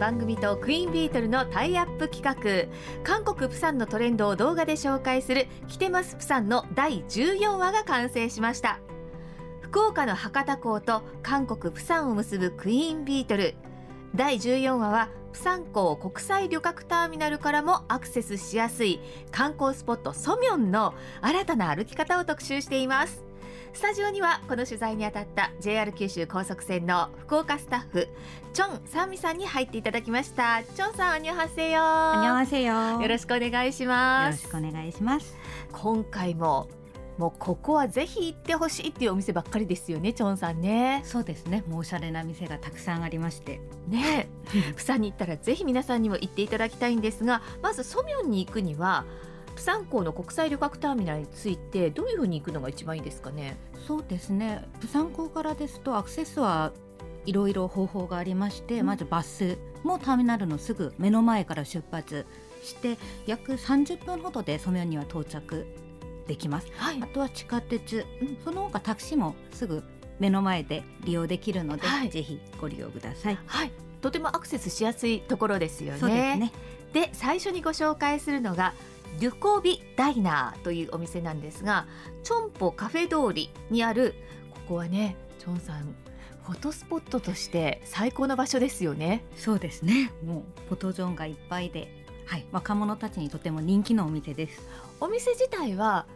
番組とクイーンビートルのタイアップ企画。韓国プサンのトレンドを動画で紹介する来てますプサンの第14話が完成しました。福岡の博多港と韓国プサンを結ぶクイーンビートル。第14話はプサン港国際旅客ターミナルからもアクセスしやすい観光スポットソミョンの新たな歩き方を特集しています。スタジオにはこの取材にあたった JR 九州高速船の福岡スタッフチョン・サンミさんに入っていただきました。チョンさんアニョハセヨアニョハセヨよろしくお願いします。よろしくお願いします。今回ももうここはぜひ行ってほしいっていうお店ばっかりですよねチョンさんね。そうですね。もうおしゃれな店がたくさんありまして。ね。プサンに行ったらぜひ皆さんにも行っていただきたいんですがまずソミョンに行くにはプサン港の国際旅客ターミナルについてどういうふうに行くのが一番いいですかね？そうですね。プサン港からですとアクセスはいろいろ方法がありまして、うん、まずバスもターミナルのすぐ目の前から出発して約30分ほどでソミョンには到着できます、はい、あとは地下鉄、うん、その他タクシーもすぐ目の前で利用できるので、はい、ぜひご利用ください、はい、とてもアクセスしやすいところですよね。そうですね。で最初にご紹介するのがデュコビダイナーというお店なんですがチョンポカフェ通りにあるここはねチョンさんフォトスポットとして最高の場所ですよね。そうですね。もうフォトゾーンがいっぱいで、はい、若者たちにとても人気のお店です。お店自体は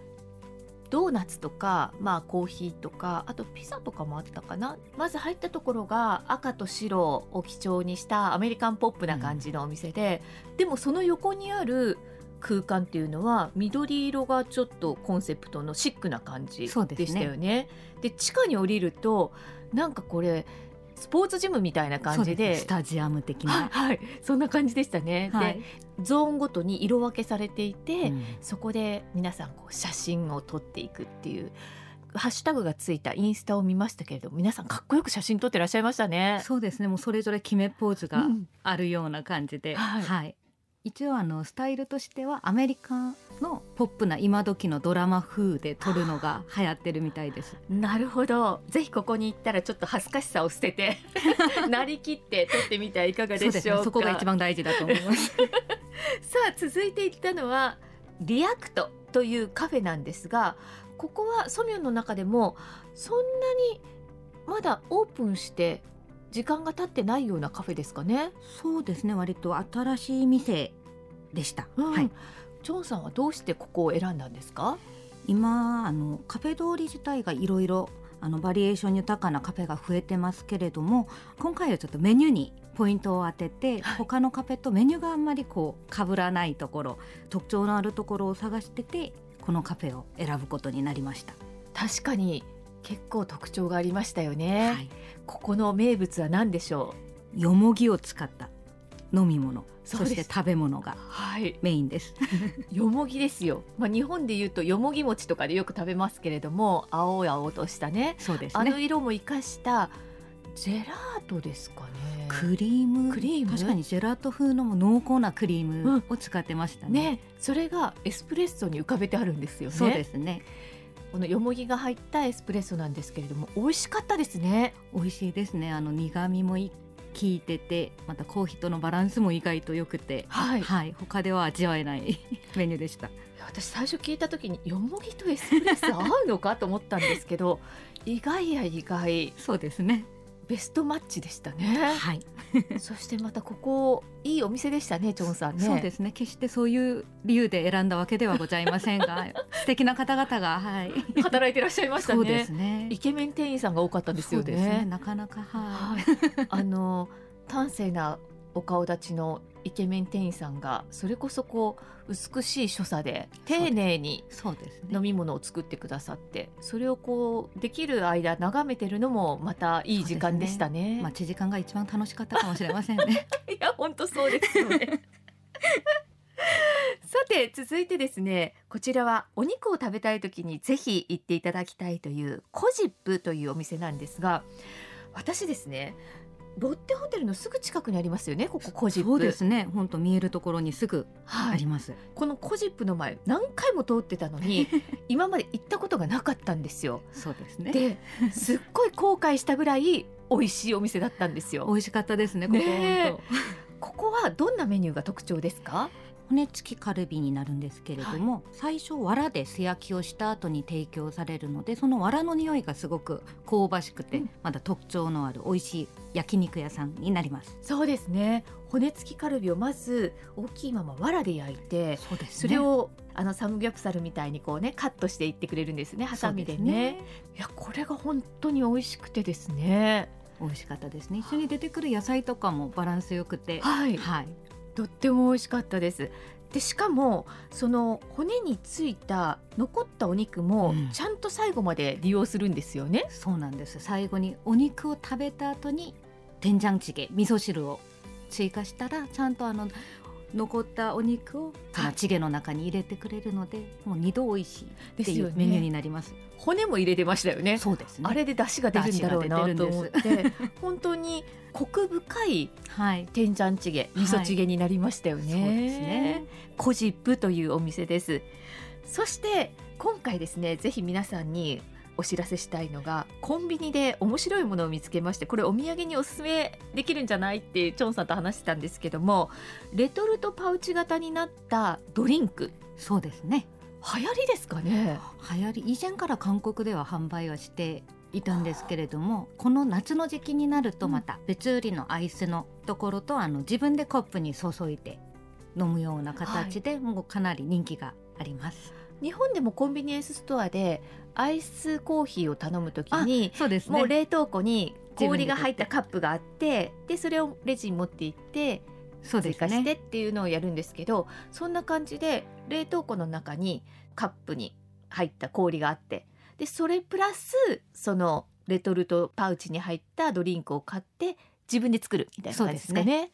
ドーナツとか、まあ、コーヒーとかあとピザとかもあったかな。まず入ったところが赤と白を基調にしたアメリカンポップな感じのお店で、うん、でもその横にある空間っていうのは緑色がちょっとコンセプトのシックな感じでしたよね。で、ね、地下に降りるとなんかこれスポーツジムみたいな感じでスタジアム的な、はい、はい、そんな感じでしたね。はい、でゾーンごとに色分けされていて、うん、そこで皆さんこう写真を撮っていくっていう。ハッシュタグがついたインスタを見ましたけれども皆さんかっこよく写真撮ってらっしゃいましたね。そうですね。もうそれぞれ決めポーズがあるような感じで、うん、はい、はい、一応あのスタイルとしてはアメリカのポップな今時のドラマ風で撮るのが流行ってるみたいです。なるほど。ぜひここに行ったらちょっと恥ずかしさを捨てて なりきって撮ってみてはいかがでしょうか。そ、ね,、こが一番大事だと思います。さあ続いて行ったのはリアクトというカフェなんですがここはソミョンの中でもそんなにまだオープンして時間が経ってないようなカフェですかね。そうですね割と新しい店でした、うん、はい。チョンさんはどうしてここを選んだんですか？今あのカフェ通り自体がいろいろあのバリエーション豊かなカフェが増えてますけれども今回はちょっとメニューにポイントを当てて、はい、他のカフェとメニューがあんまりこう被らないところ特徴のあるところを探しててこのカフェを選ぶことになりました。確かに結構特徴がありましたよね、はい、ここの名物は何でしょう？よもぎを使った飲み物そして食べ物がメインです。よもぎですよ。まあ日本で言うとよもぎ餅とかでよく食べますけれども、青々としたね。そうです、ね、あの色も生かしたジェラートですかね。クリーム？クリーム？確かにジェラート風の濃厚なクリームを使ってましたねうん、ねそれがエスプレッソに浮かべてあるんですよね。そうですね。このよもぎが入ったエスプレッソなんですけれども美味しかったですね。美味しいですね。あの苦味も効いててまたコーヒーとのバランスも意外と良くて、はい、はい、他では味わえない メニューでした。私最初聞いた時によもぎとエスプレッソ合うのかと思ったんですけど意外や意外。そうですねベストマッチでしたね。はい。そしてまたここいいお店でしたね、チョンさんね。そうですね。決してそういう理由で選んだわけではございませんが、素敵な方々がはい働いてらっしゃいましたね。そうですね。イケメン店員さんが多かったですよね。ねなかなかはい。あの端正なお顔立ちのイケメン店員さんがそれこそこう美しい所作で丁寧に飲み物を作ってくださってそれをこうできる間眺めてるのもまたいい時間でしたね。ね待ち時間が一番楽しかったかもしれませんね。いや本当そうですよね。さて続いてですねこちらはお肉を食べたい時にぜひ行っていただきたいというコジップというお店なんですが私ですねロッテホテルのすぐ近くにありますよねここコジップ。そうですね。本当見えるところにすぐあります、はい、このコジップの前何回も通ってたのに 今まで行ったことがなかったんですよ。そうですね。ですっごい後悔したぐらい美味しいお店だったんですよ。美味しかったですねここ、ね、ここはどんなメニューが特徴ですか？骨付きカルビになるんですけれども、はい、最初藁で素焼きをした後に提供されるのでその藁の匂いがすごく香ばしくて、うん、まだ特徴のある美味しい焼肉屋さんになります。そうですね。骨付きカルビをまず大きいまま藁で焼いてそうです、ね、それをあのサムギョプサルみたいにこうねカットしていってくれるんですねハサミでね、ね、いやこれが本当に美味しくてですね。美味しかったですね。一緒に出てくる野菜とかもバランスよくてはい、はい、とっても美味しかったです。でしかもその骨についた残ったお肉もちゃんと最後まで利用するんですよね、うん、そうなんです。最後にお肉を食べた後に天ジャンチゲ味噌汁を追加したらちゃんとあの残ったお肉をチゲの中に入れてくれるので、もう二度美味しいっていうメニューになります。すね、骨も入れてましたよね。そうですね。あれで出汁が出るんだろうなと思って 本当にコク深い天ジャンチゲ、味噌チゲになりましたよね。はい、そうですね。コジップというお店です。そして今回ですね、ぜひ皆さんにお知らせしたいのがコンビニで面白いものを見つけましてこれお土産におすすめできるんじゃないってチョンさんと話してたんですけどもレトルトパウチ型になったドリンク。そうですね。流行りですかね？流行り。以前から韓国では販売はしていたんですけれどもこの夏の時期になるとまた別売りのアイスのところと、あの自分でコップに注いで飲むような形で、もうかなり人気があります。日本でもコンビニエンスストアでアイスコーヒーを頼むときにそうです、ね、もう冷凍庫に氷が入ったカップがあってでそれをレジに持って行って追加してっていうのをやるんですけどそんな感じで冷凍庫の中にカップに入った氷があってでそれプラスそのレトルトパウチに入ったドリンクを買って自分で作るみたいな感じですかね。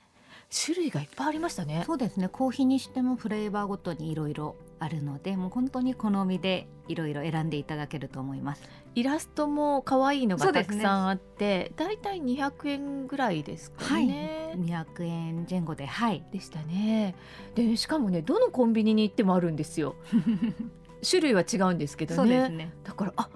種類がいっぱいありましたね。そうですね。コーヒーにしてもフレーバーごとにいろいろあるのでもう本当に好みでいろいろ選んでいただけると思います。イラストも可愛いのがたくさんあって、だいたい200円ぐらいですかね、はい、200円前後ではい。でしたね。でしかもねどのコンビニに行ってもあるんですよ。種類は違うんですけどね、ね、だからあ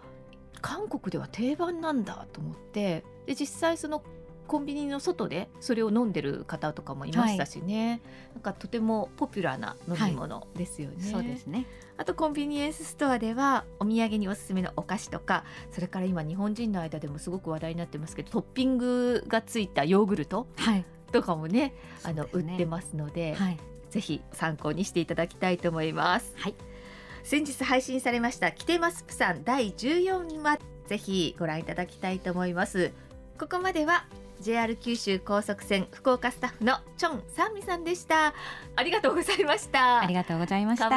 韓国では定番なんだと思ってで実際そのコンビニの外でそれを飲んでる方とかもいましたしね、はい、なんかとてもポピュラーな飲み物。ですよね、はい、そうですね。あとコンビニエンスストアではお土産におすすめのお菓子とかそれから今日本人の間でもすごく話題になってますけどトッピングがついたヨーグルトとかもね、はい、あの、ね、売ってますので、はい、ぜひ参考にしていただきたいと思います。はい。先日配信されました「キテマスプさん第14話」ぜひご覧いただきたいと思います。ここまでは JR 九州高速線福岡スタッフのチョンサンミさんでした。ありがとうございました。ありがとうございました。